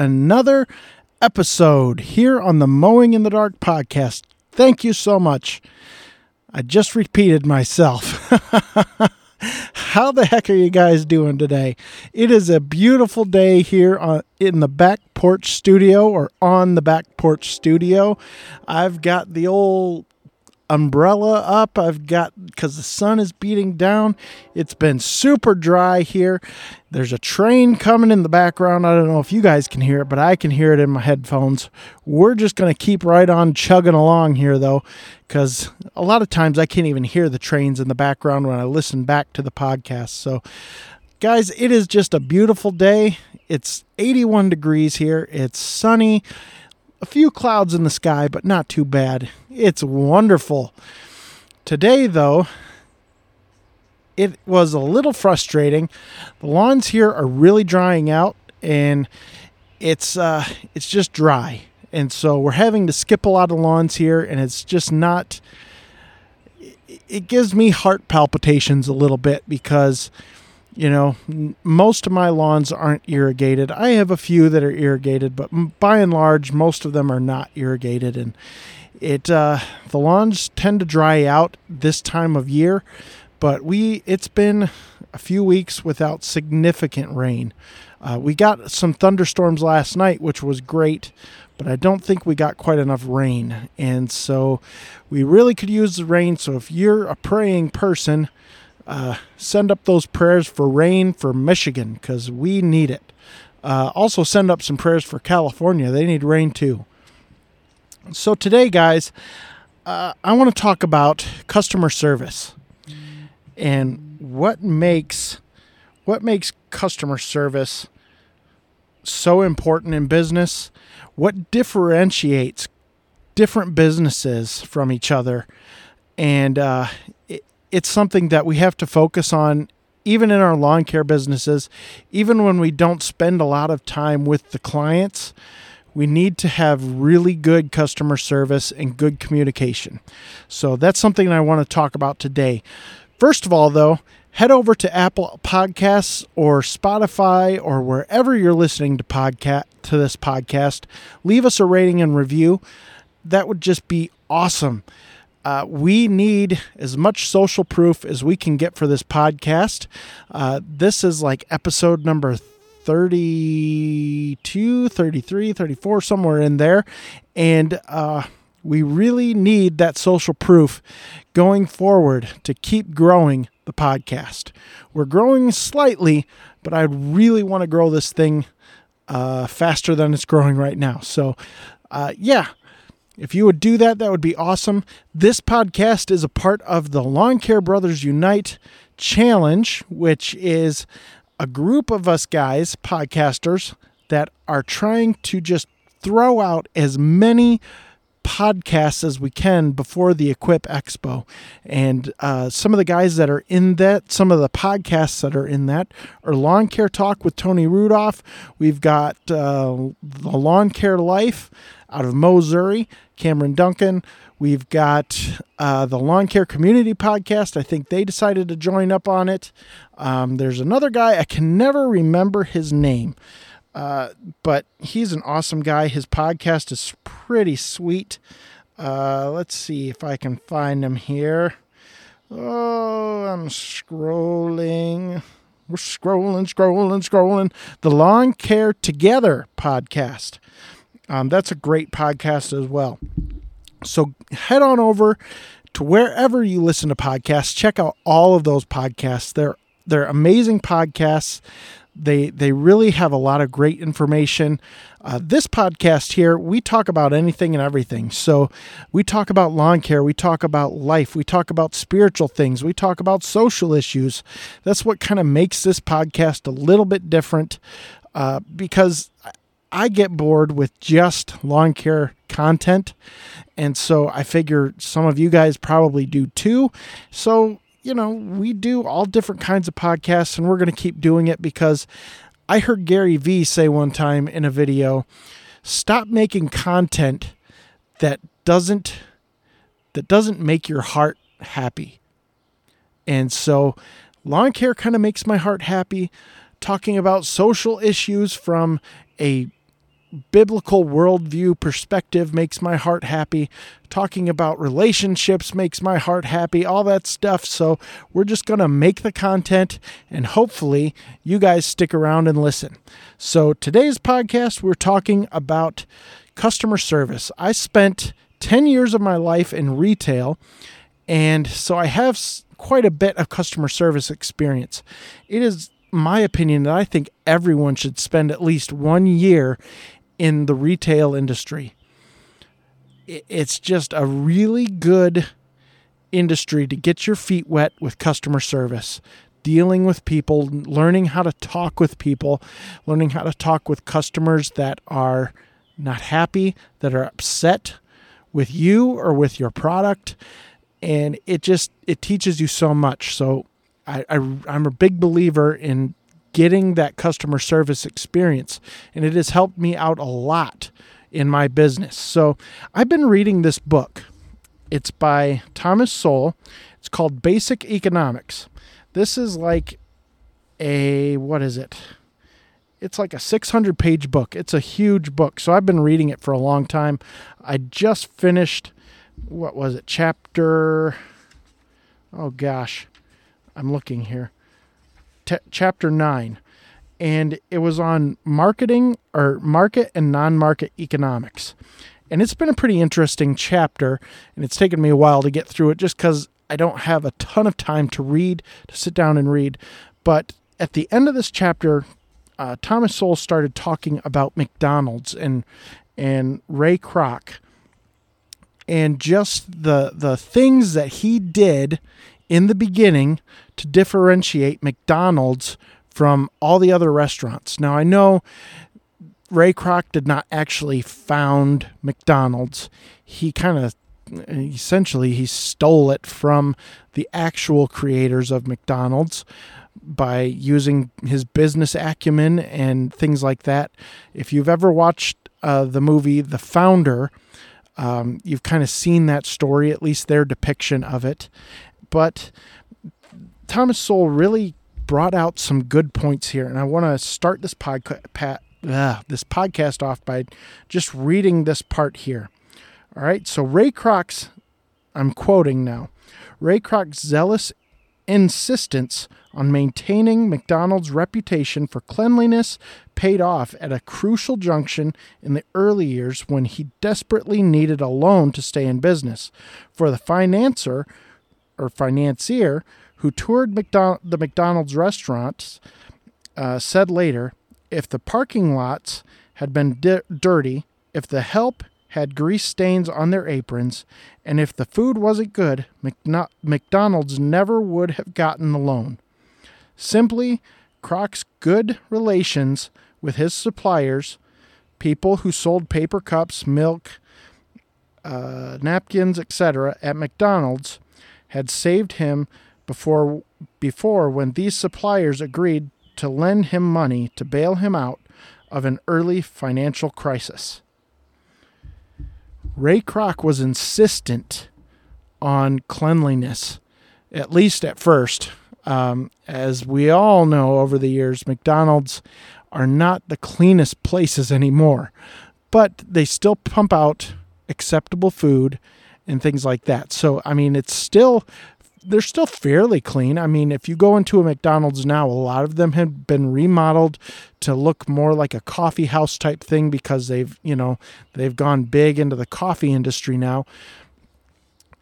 another episode here on the Mowing in the Dark podcast. Thank you so much. I just repeated myself. How the heck are you guys doing today? It is a beautiful day here on, in the back porch studio or on the back porch studio. I've got the old umbrella up. I've got because the sun is beating down. It's been super dry here. There's a train coming in the background. I don't know if you guys can hear it, but I can hear it in my headphones. We're just going to keep right on chugging along here though, because a lot of times I can't even hear the trains in the background when I listen back to the podcast. So, guys, it is just a beautiful day. It's 81 degrees here. It's sunny a few clouds in the sky, but not too bad. It's wonderful. Today, though, it was a little frustrating. The lawns here are really drying out, and it's uh, it's just dry, and so we're having to skip a lot of lawns here, and it's just not. It gives me heart palpitations a little bit because you know, most of my lawns aren't irrigated. I have a few that are irrigated, but by and large, most of them are not irrigated, and it uh, the lawns tend to dry out this time of year. But we it's been a few weeks without significant rain. Uh, we got some thunderstorms last night, which was great, but I don't think we got quite enough rain, and so we really could use the rain. So if you're a praying person uh, send up those prayers for rain for Michigan because we need it. Uh, also, send up some prayers for California. They need rain too. So, today, guys, uh, I want to talk about customer service and what makes what makes customer service so important in business what differentiates different businesses from each other and uh, it's something that we have to focus on even in our lawn care businesses, even when we don't spend a lot of time with the clients, we need to have really good customer service and good communication. So that's something I want to talk about today. First of all, though, head over to Apple Podcasts or Spotify or wherever you're listening to podcast to this podcast. Leave us a rating and review. That would just be awesome. Uh, we need as much social proof as we can get for this podcast. Uh, this is like episode number 32, 33, 34, somewhere in there. And uh, we really need that social proof going forward to keep growing the podcast. We're growing slightly, but I really want to grow this thing uh, faster than it's growing right now. So, uh, yeah, if you would do that, that would be awesome. This podcast is a part of the Lawn Care Brothers Unite Challenge, which is a group of us guys, podcasters, that are trying to just throw out as many podcasts as we can before the Equip Expo. And uh, some of the guys that are in that, some of the podcasts that are in that are Lawn Care Talk with Tony Rudolph. We've got uh, The Lawn Care Life out of Missouri, Cameron Duncan. We've got uh, the Lawn Care Community Podcast. I think they decided to join up on it. Um, there's another guy, I can never remember his name. Uh, but he's an awesome guy. His podcast is pretty sweet. Uh, let's see if I can find him here. Oh, I'm scrolling. We're scrolling, scrolling, scrolling. The Lawn Care Together podcast. Um, that's a great podcast as well. So head on over to wherever you listen to podcasts. Check out all of those podcasts. They're they're amazing podcasts. They they really have a lot of great information. Uh, this podcast here, we talk about anything and everything. So we talk about lawn care, we talk about life, we talk about spiritual things, we talk about social issues. That's what kind of makes this podcast a little bit different uh, because I get bored with just lawn care content. And so I figure some of you guys probably do too. So, you know, we do all different kinds of podcasts and we're going to keep doing it because I heard Gary Vee say one time in a video, stop making content that doesn't that doesn't make your heart happy. And so lawn care kind of makes my heart happy talking about social issues from a biblical worldview perspective makes my heart happy. Talking about relationships makes my heart happy, all that stuff. So we're just going to make the content and hopefully you guys stick around and listen. So today's podcast, we're talking about customer service. I spent 10 years of my life in retail, and so I have quite a bit of customer service experience. It is my opinion that I think everyone should spend at least one year in the retail industry. It's just a really good industry to get your feet wet with customer service, dealing with people, learning how to talk with people, learning how to talk with customers that are not happy, that are upset with you or with your product. And it just it teaches you so much. So I, I I'm a big believer in getting that customer service experience. And it has helped me out a lot in my business. So I've been reading this book. It's by Thomas Sowell. It's called Basic Economics. This is like a, what is it? It's like a 600 page book. It's a huge book. So I've been reading it for a long time. I just finished, what was it, chapter, oh gosh, I'm looking here t- chapter 9 and it was on marketing or market and non-market economics. And it's been a pretty interesting chapter and it's taken me a while to get through it just cuz I don't have a ton of time to read, to sit down and read. But at the end of this chapter, uh, Thomas Sowell started talking about McDonald's and and Ray Kroc and just the the things that he did in the beginning to differentiate McDonald's from all the other restaurants. Now, I know Ray Kroc did not actually found McDonald's. He kind of essentially he stole it from the actual creators of McDonald's by using his business acumen and things like that. If you've ever watched uh, the movie The Founder, um, you've kind of seen that story, at least their depiction of it. But Thomas Sowell really brought out some good points here, and I want to start this podcast uh, this podcast off by just reading this part here. All right, so Ray Kroc's, I'm quoting now, Ray Kroc's zealous insistence on maintaining McDonald's reputation for cleanliness paid off at a crucial junction in the early years when he desperately needed a loan to stay in business. For the financier or financier who toured McDonald, the McDonald's restaurants, uh, said later if the parking lots had been di- dirty, if the help had grease stains on their aprons, and if the food wasn't good, McDonald's never would have gotten the loan. Simply, Kroc's good relations with his suppliers, people who sold paper cups, milk, uh, napkins, etc., at McDonald's, had saved him before before when these suppliers agreed to lend him money to bail him out of an early financial crisis. Ray Kroc was insistent on cleanliness, at least at first. Um, as we all know over the years, McDonald's are not the cleanest places anymore, but they still pump out acceptable food and things like that. So, I mean, it's still they're still fairly clean. I mean, if you go into a McDonald's now, a lot of them have been remodeled to look more like a coffee house type thing because they've, you know, they've gone big into the coffee industry now.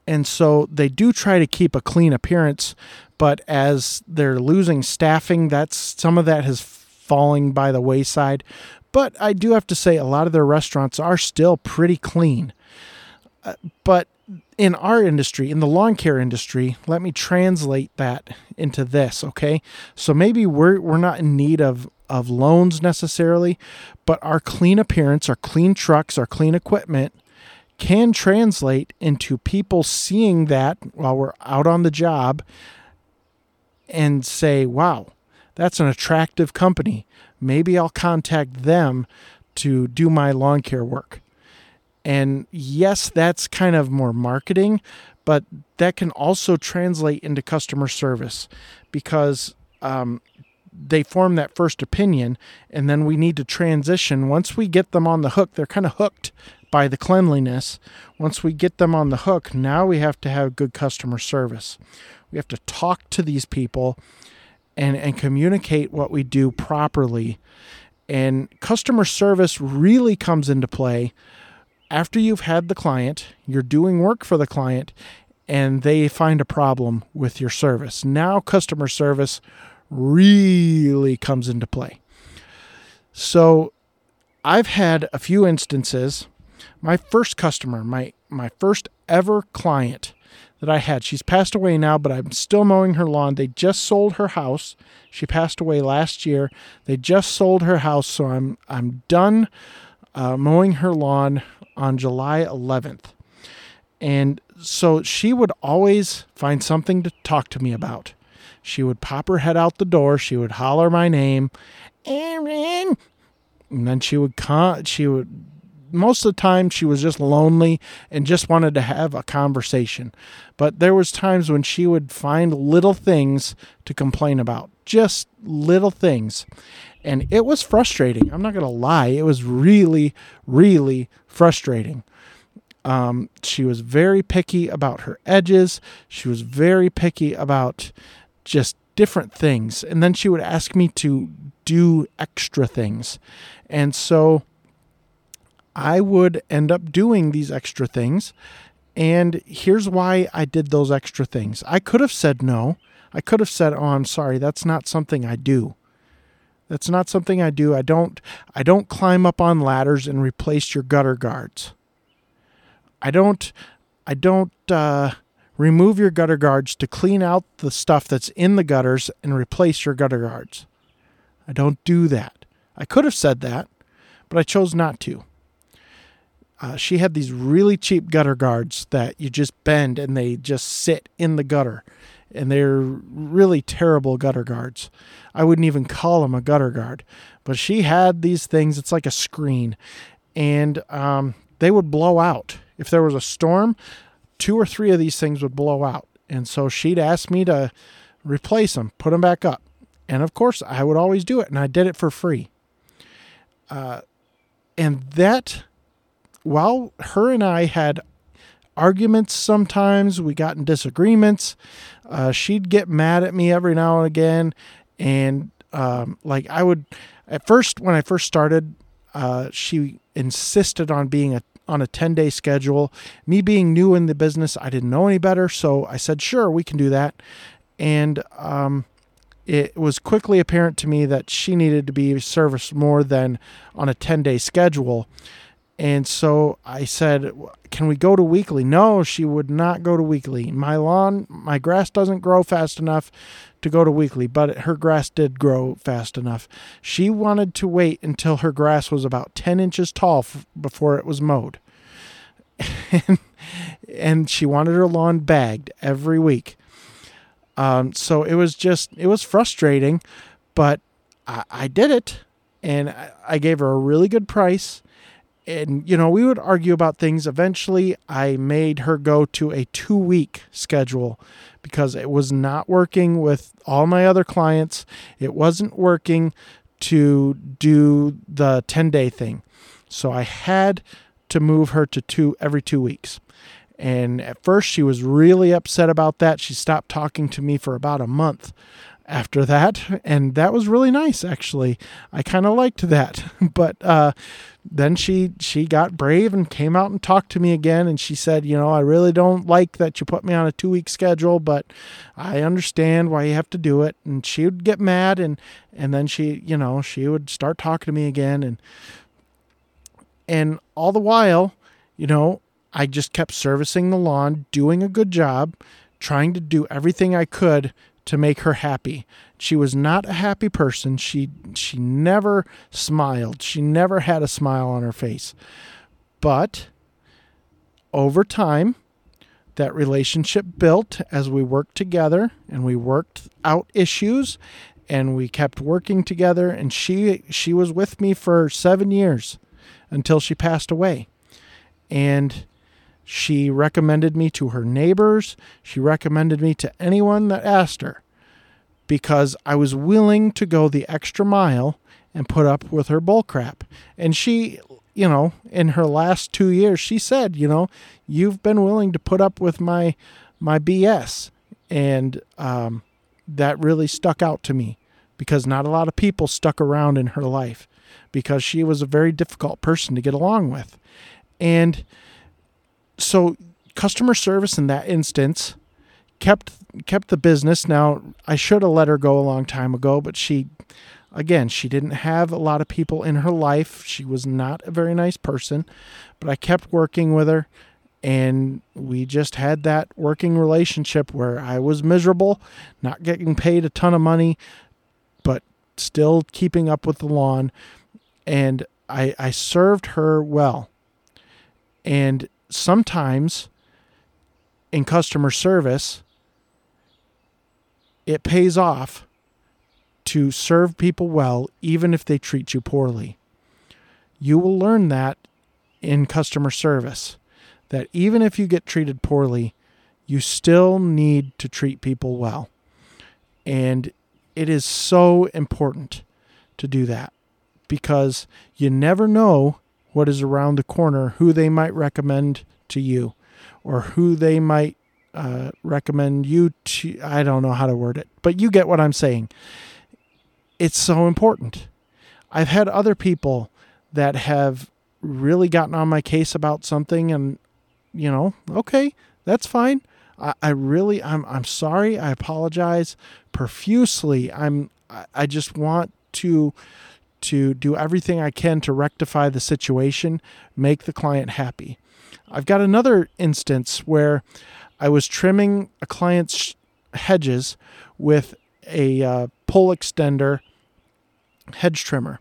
And so they do try to keep a clean appearance, but as they're losing staffing, that's some of that has falling by the wayside. But I do have to say a lot of their restaurants are still pretty clean. But in our industry, in the lawn care industry, let me translate that into this, okay? So maybe we're we're not in need of of loans necessarily, but our clean appearance, our clean trucks, our clean equipment can translate into people seeing that while we're out on the job and say, wow, that's an attractive company. Maybe I'll contact them to do my lawn care work. And yes, that's kind of more marketing, but that can also translate into customer service because um, they form that first opinion, and then we need to transition. Once we get them on the hook, they're kind of hooked by the cleanliness. Once we get them on the hook, now we have to have good customer service. We have to talk to these people and, and communicate what we do properly. And customer service really comes into play after you've had the client, you're doing work for the client, and they find a problem with your service. Now, customer service really comes into play. So, I've had a few instances. My first customer, my my first ever client that I had, she's passed away now, but I'm still mowing her lawn. They just sold her house. She passed away last year. They just sold her house, so I'm I'm done uh, mowing her lawn on July 11th. And so she would always find something to talk to me about. She would pop her head out the door. She would holler my name, Aaron. And then she would come, she would, most of the time she was just lonely and just wanted to have a conversation. But there was times when she would find little things to complain about, just little things. And it was frustrating. I'm not going to lie. It was really, really frustrating. Um, she was very picky about her edges. She was very picky about just different things. And then she would ask me to do extra things. And so I would end up doing these extra things. And here's why I did those extra things. I could have said no. I could have said, "Oh, I'm sorry. That's not something I do." That's not something I do. I don't I don't climb up on ladders and replace your gutter guards. I don't I don't uh, remove your gutter guards to clean out the stuff that's in the gutters and replace your gutter guards. I don't do that. I could have said that, but I chose not to. Uh, she had these really cheap gutter guards that you just bend and they just sit in the gutter and they're really terrible gutter guards. I wouldn't even call them a gutter guard, but she had these things. It's like a screen, and um, they would blow out if there was a storm. Two or three of these things would blow out, and so she'd ask me to replace them, put them back up, and of course I would always do it, and I did it for free. Uh, and that, while her and I had arguments sometimes. We got in disagreements. Uh, she'd get mad at me every now and again. And um, like I would, at first, when I first started, uh, she insisted on being a, on a 10 day schedule. Me being new in the business, I didn't know any better. So I said, sure, we can do that. And um, it was quickly apparent to me that she needed to be serviced more than on a 10 day schedule. And so I said, Can we go to weekly? No, she would not go to weekly. My lawn, my grass doesn't grow fast enough to go to weekly, but her grass did grow fast enough. She wanted to wait until her grass was about 10 inches tall f- before it was mowed. and, she wanted her lawn bagged every week. Um, so it was just, it was frustrating, but I, I did it and I, I gave her a really good price and you know we would argue about things. Eventually i made her go to a two week schedule because it was not working with all my other clients. It wasn't working to do the 10 day thing. So i had to move her to two every two weeks. And at first she was really upset about that. She stopped talking to me for about a month after that and that was really nice actually. I kind of liked that but uh, then she she got brave and came out and talked to me again and she said you know i really don't like that you put me on a two week schedule but i understand why you have to do it. And she would get mad and and then she you know she would start talking to me again and and all the while you know i just kept servicing the lawn doing a good job trying to do everything i could to make her happy. She was not a happy person. She she never smiled. She never had a smile on her face. But over time, that relationship built as we worked together and we worked out issues and we kept working together and she she was with me for 7 years until she passed away. And she recommended me to her neighbors. She recommended me to anyone that asked her because I was willing to go the extra mile and put up with her bullcrap. And she, you know, in her last two years, she said, you know, you've been willing to put up with my my BS, and um, that really stuck out to me because not a lot of people stuck around in her life because she was a very difficult person to get along with, and so customer service in that instance kept kept the business. Now I should have let her go a long time ago, but she again, she didn't have a lot of people in her life. She was not a very nice person, but I kept working with her and we just had that working relationship where I was miserable, not getting paid a ton of money, but still keeping up with the lawn and I I served her well. And sometimes in customer service, it pays off to serve people well, even if they treat you poorly. You will learn that in customer service, that even if you get treated poorly, you still need to treat people well. And it is so important to do that because you never know what is around the corner, who they might recommend to you, or who they might uh, recommend you to. I don't know how to word it, but you get what I'm saying. It's so important. I've had other people that have really gotten on my case about something, and you know, okay, that's fine. I, really, I'm, I'm sorry. I apologize profusely. I'm, I, I just want to to do everything I can to rectify the situation, make the client happy. I've got another instance where I was trimming a client's hedges with a uh, pull extender hedge trimmer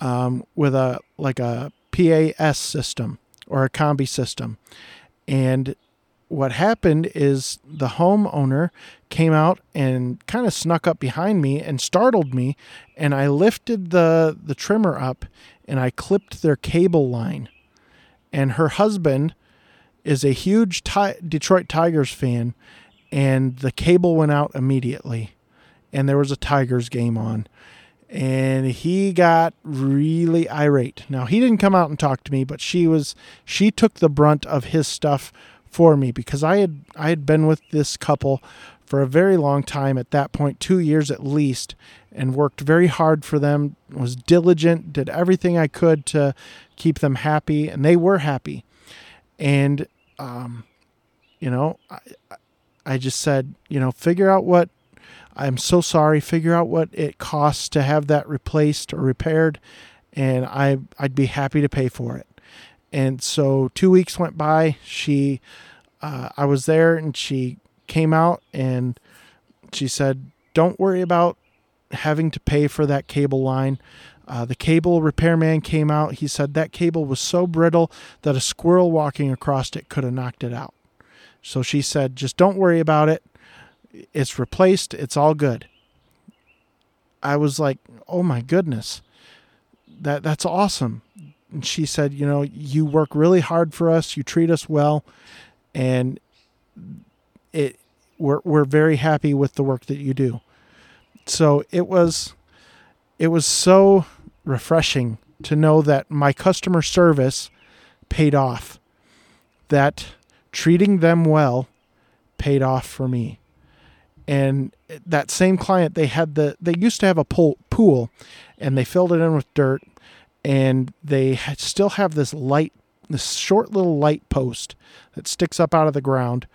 um, with a like a PAS system or a combi system. And what happened is the homeowner came out and kind of snuck up behind me and startled me and I lifted the the trimmer up and I clipped their cable line. And her husband is a huge Detroit Tigers fan and the cable went out immediately and there was a Tigers game on and he got really irate. Now he didn't come out and talk to me, but she was she took the brunt of his stuff for me because I had I had been with this couple for a very long time at that point, 2 years at least, and worked very hard for them, was diligent, did everything I could to keep them happy and they were happy. And um you know, I I just said, you know, figure out what I'm so sorry, figure out what it costs to have that replaced or repaired and I I'd be happy to pay for it. And so two weeks went by. She, uh, I was there, and she came out and she said, "Don't worry about having to pay for that cable line." Uh, the cable repairman came out. He said that cable was so brittle that a squirrel walking across it could have knocked it out. So she said, "Just don't worry about it. It's replaced. It's all good." I was like, "Oh my goodness, that that's awesome." And she said, you know, you work really hard for us, you treat us well, and it we're we're very happy with the work that you do. So it was it was so refreshing to know that my customer service paid off. That treating them well paid off for me. And that same client, they had the they used to have a pool and they filled it in with dirt and they still have this light, this short little light post that sticks up out of the ground.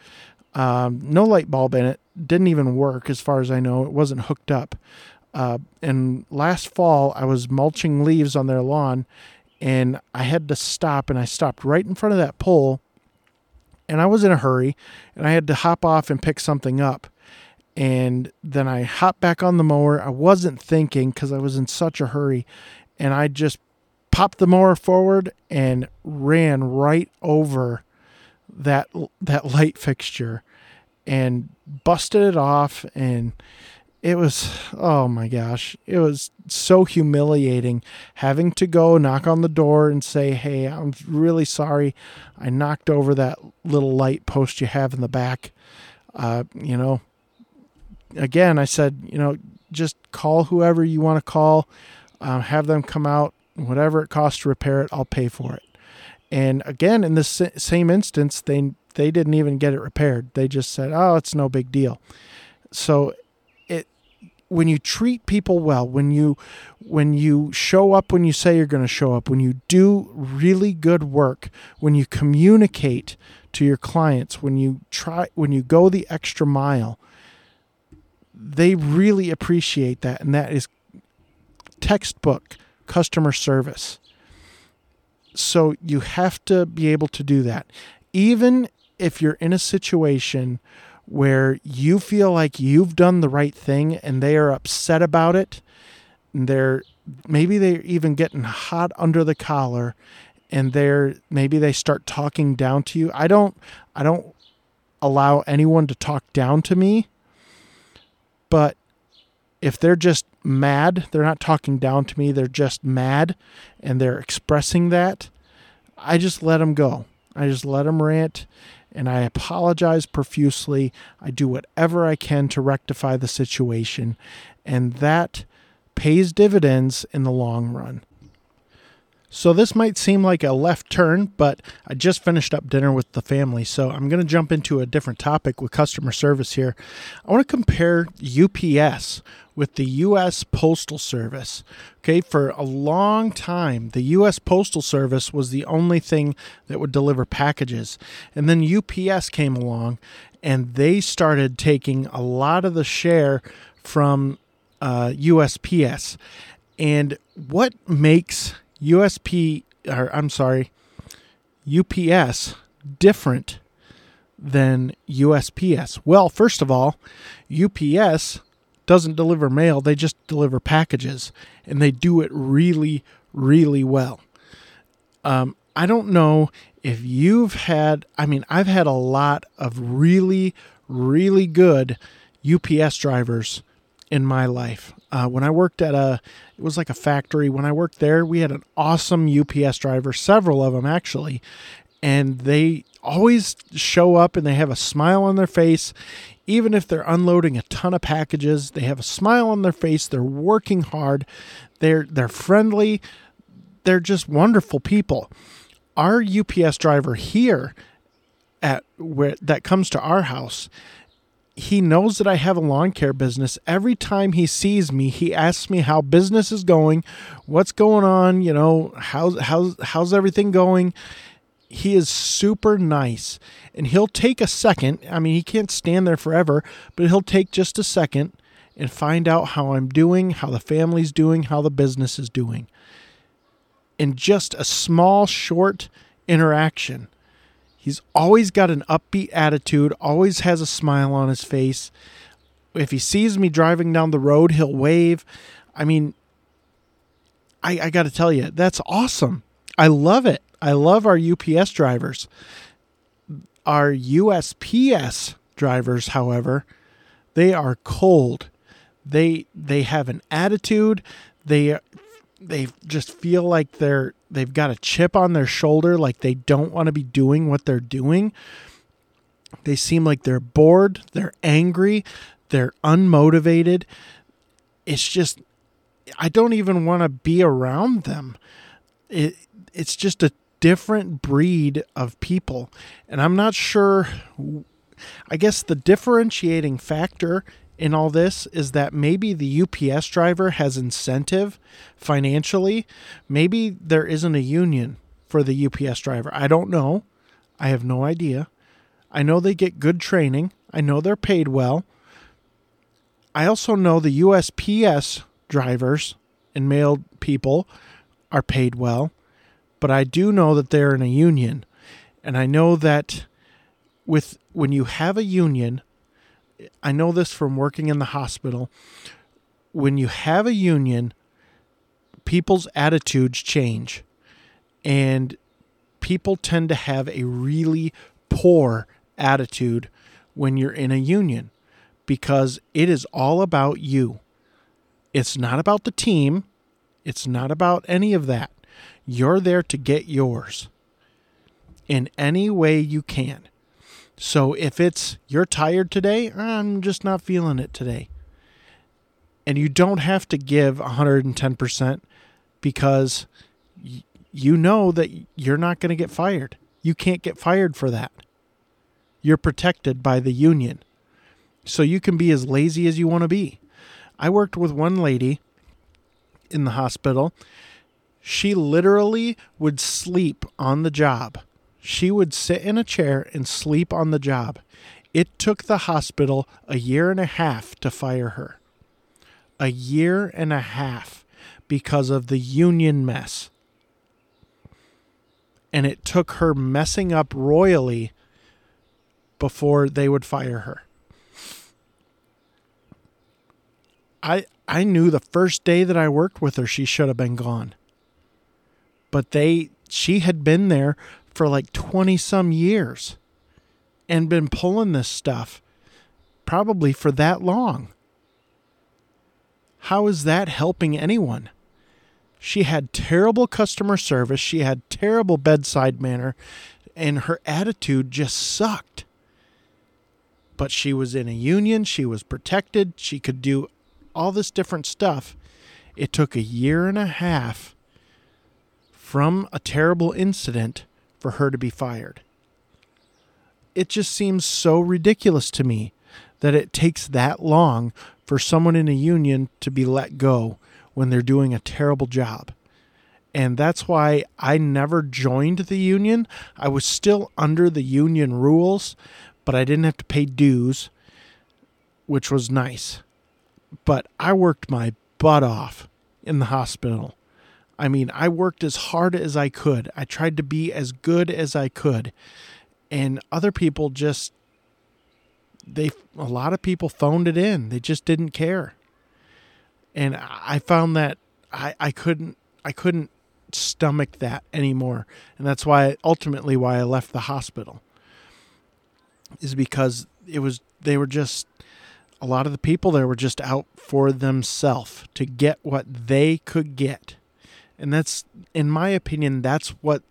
Um, no light bulb in it. Didn't even work as far as I know. It wasn't hooked up. Uh, and last fall, I was mulching leaves on their lawn, and I had to stop. And I stopped right in front of that pole, and I was in a hurry, and I had to hop off and pick something up. And then I hopped back on the mower. I wasn't thinking because I was in such a hurry. And I just popped the mower forward and ran right over that that light fixture and busted it off. And it was oh my gosh it was so humiliating having to go knock on the door and say hey i'm really sorry. I knocked over that little light post you have in the back. Uh, you know again i said you know just call whoever you want to call uh, have them come out whatever it costs to repair it, I'll pay for it. And again, in this same instance, they they didn't even get it repaired. They just said, "Oh, it's no big deal." So it when you treat people well, when you when you show up when you say you're going to show up, when you do really good work, when you communicate to your clients, when you try when you go the extra mile, they really appreciate that and that is textbook customer service. So you have to be able to do that. Even if you're in a situation where you feel like you've done the right thing and they are upset about it, and they're maybe they're even getting hot under the collar and they're maybe they start talking down to you. I don't I don't allow anyone to talk down to me. But if they're just mad, they're not talking down to me, they're just mad and they're expressing that, I just let them go. I just let them rant and I apologize profusely. I do whatever I can to rectify the situation, and that pays dividends in the long run. So, this might seem like a left turn, but I just finished up dinner with the family. So, I'm going to jump into a different topic with customer service here. I want to compare UPS with the U.S. Postal Service. Okay, for a long time, the U.S. Postal Service was the only thing that would deliver packages. And then UPS came along and they started taking a lot of the share from uh, USPS. And what makes USP, or I'm sorry, UPS different than USPS? Well, first of all, UPS doesn't deliver mail, they just deliver packages, and they do it really, really well. Um, I don't know if you've had, I mean, I've had a lot of really, really good UPS drivers in my life. Uh, when I worked at a, it was like a factory. When I worked there, we had an awesome UPS driver, several of them actually, and they always show up and they have a smile on their face. Even if they're unloading a ton of packages, they have a smile on their face. They're working hard. They're they're friendly. They're just wonderful people. Our UPS driver here at where that comes to our house he knows that I have a lawn care business. Every time he sees me, he asks me how business is going, what's going on, you know, how's how's how's everything going. He is super nice and he'll take a second. I mean, he can't stand there forever, but he'll take just a second and find out how I'm doing, how the family's doing, how the business is doing. In just a small short interaction He's always got an upbeat attitude, always has a smile on his face. If he sees me driving down the road, he'll wave. I mean, I, I got to tell you, that's awesome. I love it. I love our UPS drivers. Our USPS drivers, however, they are cold. They they have an attitude. They they just feel like they're they've got a chip on their shoulder like they don't want to be doing what they're doing. They seem like they're bored they're angry they're unmotivated. It's just i don't even want to be around them. It it's just a different breed of people. And i'm not sure i guess the differentiating factor in all this is that maybe the UPS driver has incentive financially. Maybe there isn't a union for the UPS driver. I don't know. I have no idea. I know they get good training. I know they're paid well. I also know the USPS drivers and mail people are paid well, but I do know that they're in a union. And I know that with when you have a union, I know this from working in the hospital. When you have a union, people's attitudes change. And people tend to have a really poor attitude when you're in a union because it is all about you. It's not about the team, it's not about any of that. You're there to get yours in any way you can. So if it's you're tired today, I'm just not feeling it today. And you don't have to give 110% because you know that you're not going to get fired. You can't get fired for that. You're protected by the union. So you can be as lazy as you want to be. I worked with one lady in the hospital. She literally would sleep on the job. She would sit in a chair and sleep on the job. It took the hospital a year and a half to fire her. A year and a half because of the union mess. And it took her messing up royally before they would fire her. I I knew the first day that I worked with her she should have been gone. But they she had been there for like 20 some years and been pulling this stuff probably for that long. How is that helping anyone? She had terrible customer service, she had terrible bedside manner, and her attitude just sucked. But she was in a union, she was protected, she could do all this different stuff. It took a year and a half from a terrible incident for her to be fired. It just seems so ridiculous to me that it takes that long for someone in a union to be let go when they're doing a terrible job. And that's why I never joined the union. I was still under the union rules, but I didn't have to pay dues, which was nice but I worked my butt off in the hospital. I mean, I worked as hard as I could. I tried to be as good as I could. And other people just they a lot of people phoned it in. They just didn't care. And I found that I, I couldn't I couldn't stomach that anymore. And that's why ultimately why I left the hospital. Is because it was they were just a lot of the people there were just out for themselves to get what they could get. And that's in my opinion that's what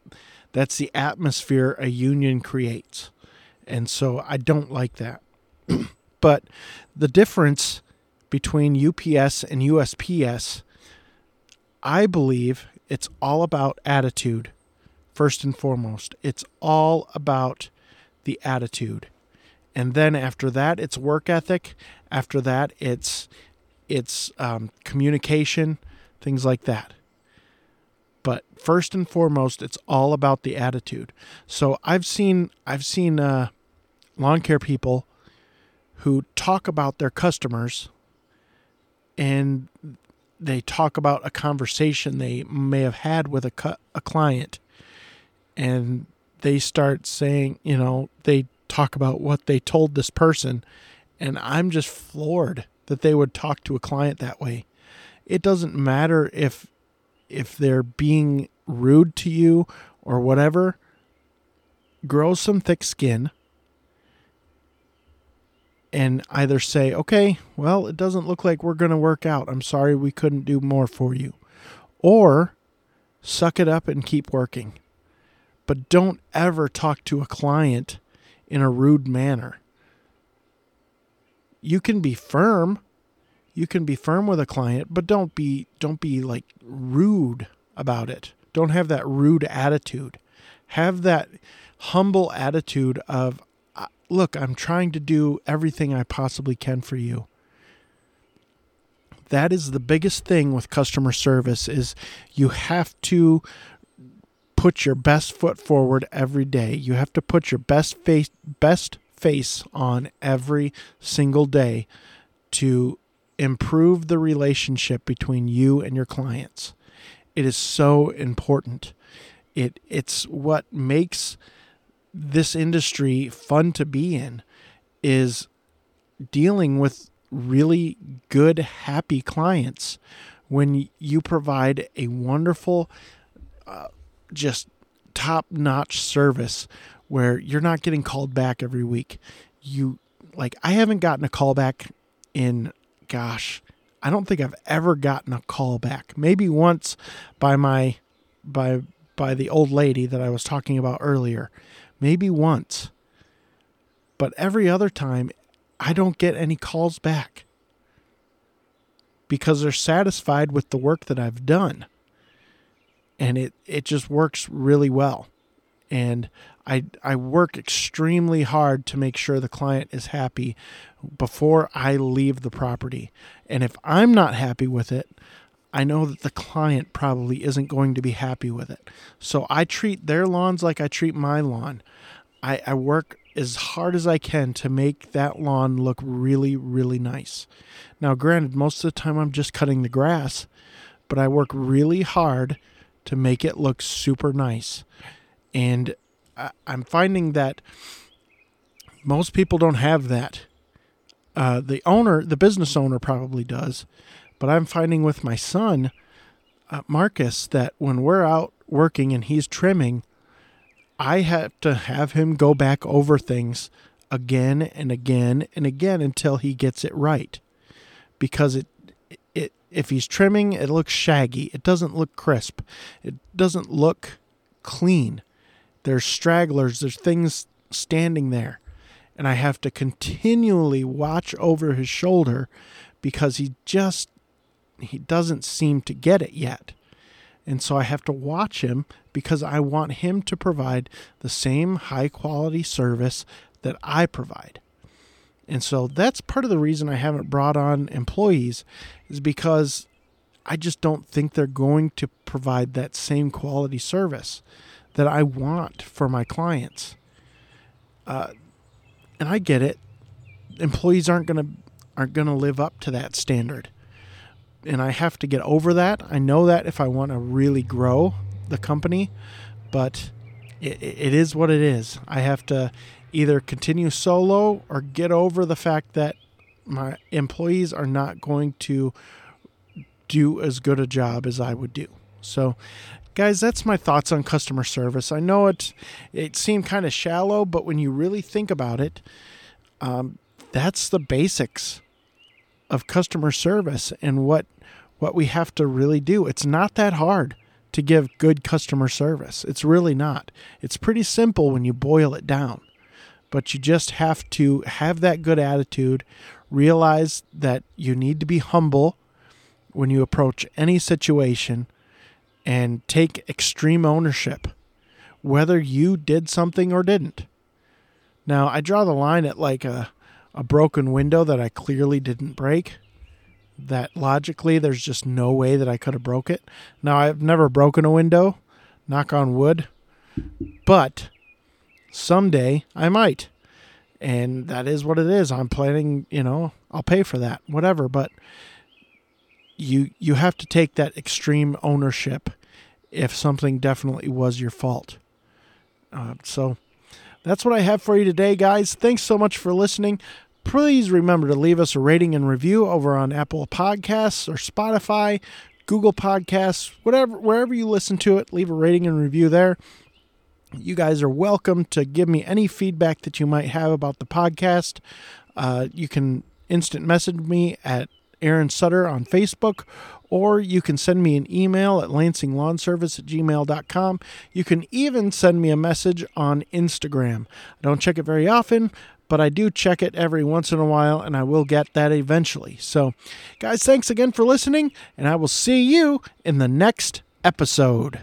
that's the atmosphere a union creates. And so I don't like that. but the difference between UPS and USPS I believe it's all about attitude first and foremost. It's all about the attitude and then after that it's work ethic after that it's it's um, communication things like that but first and foremost it's all about the attitude so i've seen i've seen uh, lawn care people who talk about their customers and they talk about a conversation they may have had with a, cu- a client and they start saying you know they talk about what they told this person. And I'm just floored that they would talk to a client that way. It doesn't matter if if they're being rude to you or whatever. Grow some thick skin and either say, okay, well, it doesn't look like we're going to work out. I'm sorry we couldn't do more for you. Or suck it up and keep working. But don't ever talk to a client in a rude manner. You can be firm. You can be firm with a client, but don't be don't be like rude about it. Don't have that rude attitude. Have that humble attitude of look, I'm trying to do everything I possibly can for you. That is the biggest thing with customer service is you have to put your best foot forward every day. You have to put your best face best face on every single day to improve the relationship between you and your clients. It is so important. It it's what makes this industry fun to be in is dealing with really good, happy clients when you provide a wonderful, uh, just top notch service where you're not getting called back every week. You like, I haven't gotten a call back in, gosh, I don't think I've ever gotten a call back. Maybe once by my, by, by the old lady that I was talking about earlier. Maybe once. But every other time, I don't get any calls back because they're satisfied with the work that I've done. And it, it just works really well. And I, I work extremely hard to make sure the client is happy before I leave the property. And if I'm not happy with it, I know that the client probably isn't going to be happy with it. So I treat their lawns like I treat my lawn. I, I work as hard as I can to make that lawn look really, really nice. Now, granted, most of the time I'm just cutting the grass, but I work really hard to make it look super nice. And I, am finding that most people don't have that. Uh, the owner, the business owner, probably does, but I'm finding with my son, uh, Marcus, that when we're out working and he's trimming, I have to have him go back over things again and again and again until he gets it right. Because it it if he's trimming, it looks shaggy. It doesn't look crisp. It doesn't look clean. There's stragglers, there's things standing there. And I have to continually watch over his shoulder because he just he doesn't seem to get it yet. And so I have to watch him because I want him to provide the same high quality service that I provide. And so that's part of the reason I haven't brought on employees is because I just don't think they're going to provide that same quality service that I want for my clients. Uh, and I get it. Employees aren't to aren't to live up to that standard and I have to get over that. I know that if I want to really grow the company, but it, it is what it is. I have to either continue solo or get over the fact that my employees are not going to do as good a job as I would do. So, guys, that's my thoughts on customer service. I know it it seemed kind of shallow, but when you really think about it, um, that's the basics of customer service and what what we have to really do. It's not that hard to give good customer service. It's really not. It's pretty simple when you boil it down. But you just have to have that good attitude, realize that you need to be humble when you approach any situation and take extreme ownership, whether you did something or didn't. Now, I draw the line at like a, a broken window that I clearly didn't break that logically there's just no way that I could have broke it. Now I've never broken a window, knock on wood, but someday I might. And that is what it is. I'm planning, you know, I'll pay for that, whatever, but you you have to take that extreme ownership if something definitely was your fault. Uh, so that's what I have for you today, guys. Thanks so much for listening please remember to leave us a rating and review over on Apple Podcasts or Spotify, Google Podcasts, whatever wherever you listen to it, leave a rating and review there. You guys are welcome to give me any feedback that you might have about the podcast. Uh, you can instant message me at Aaron Sutter on Facebook, or you can send me an email at lansinglawnservice at gmail.com. You can even send me a message on Instagram. I don't check it very often, but I do check it every once in a while and I will get that eventually. So, guys, thanks again for listening, and I will see you in the next episode.